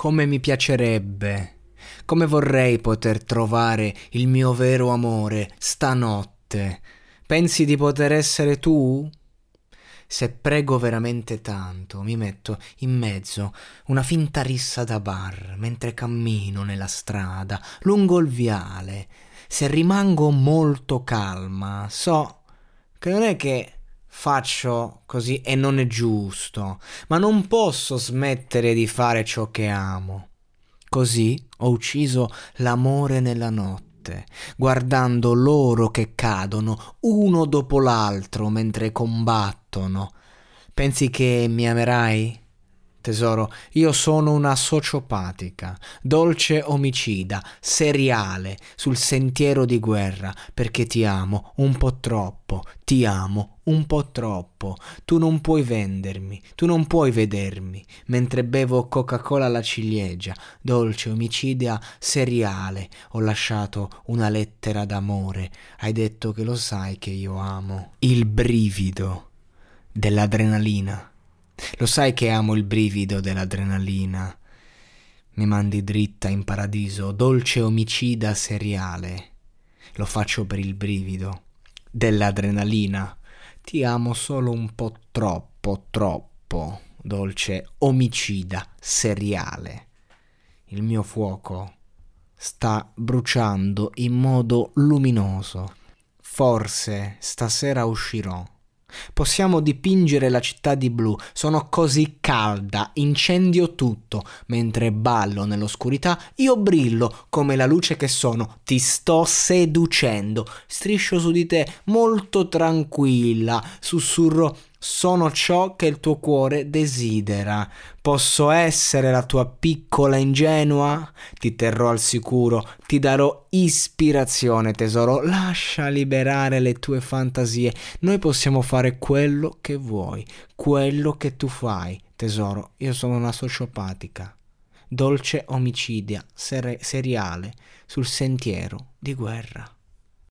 Come mi piacerebbe, come vorrei poter trovare il mio vero amore stanotte. Pensi di poter essere tu? Se prego veramente tanto, mi metto in mezzo una finta rissa da bar mentre cammino nella strada, lungo il viale. Se rimango molto calma, so che non è che faccio così e non è giusto, ma non posso smettere di fare ciò che amo. Così ho ucciso l'amore nella notte, guardando loro che cadono uno dopo l'altro mentre combattono. Pensi che mi amerai? Tesoro, io sono una sociopatica, dolce omicida, seriale, sul sentiero di guerra, perché ti amo un po' troppo, ti amo un po' troppo. Tu non puoi vendermi, tu non puoi vedermi, mentre bevo Coca-Cola alla ciliegia, dolce omicida, seriale. Ho lasciato una lettera d'amore, hai detto che lo sai che io amo. Il brivido dell'adrenalina. Lo sai che amo il brivido dell'adrenalina. Mi mandi dritta in paradiso, dolce omicida seriale. Lo faccio per il brivido dell'adrenalina. Ti amo solo un po' troppo, troppo, dolce omicida seriale. Il mio fuoco sta bruciando in modo luminoso. Forse stasera uscirò Possiamo dipingere la città di blu, sono così calda, incendio tutto, mentre ballo nell'oscurità, io brillo come la luce che sono, ti sto seducendo, striscio su di te molto tranquilla, sussurro sono ciò che il tuo cuore desidera. Posso essere la tua piccola ingenua? Ti terrò al sicuro, ti darò ispirazione, tesoro. Lascia liberare le tue fantasie. Noi possiamo fare quello che vuoi, quello che tu fai, tesoro. Io sono una sociopatica, dolce omicidia, ser- seriale, sul sentiero di guerra.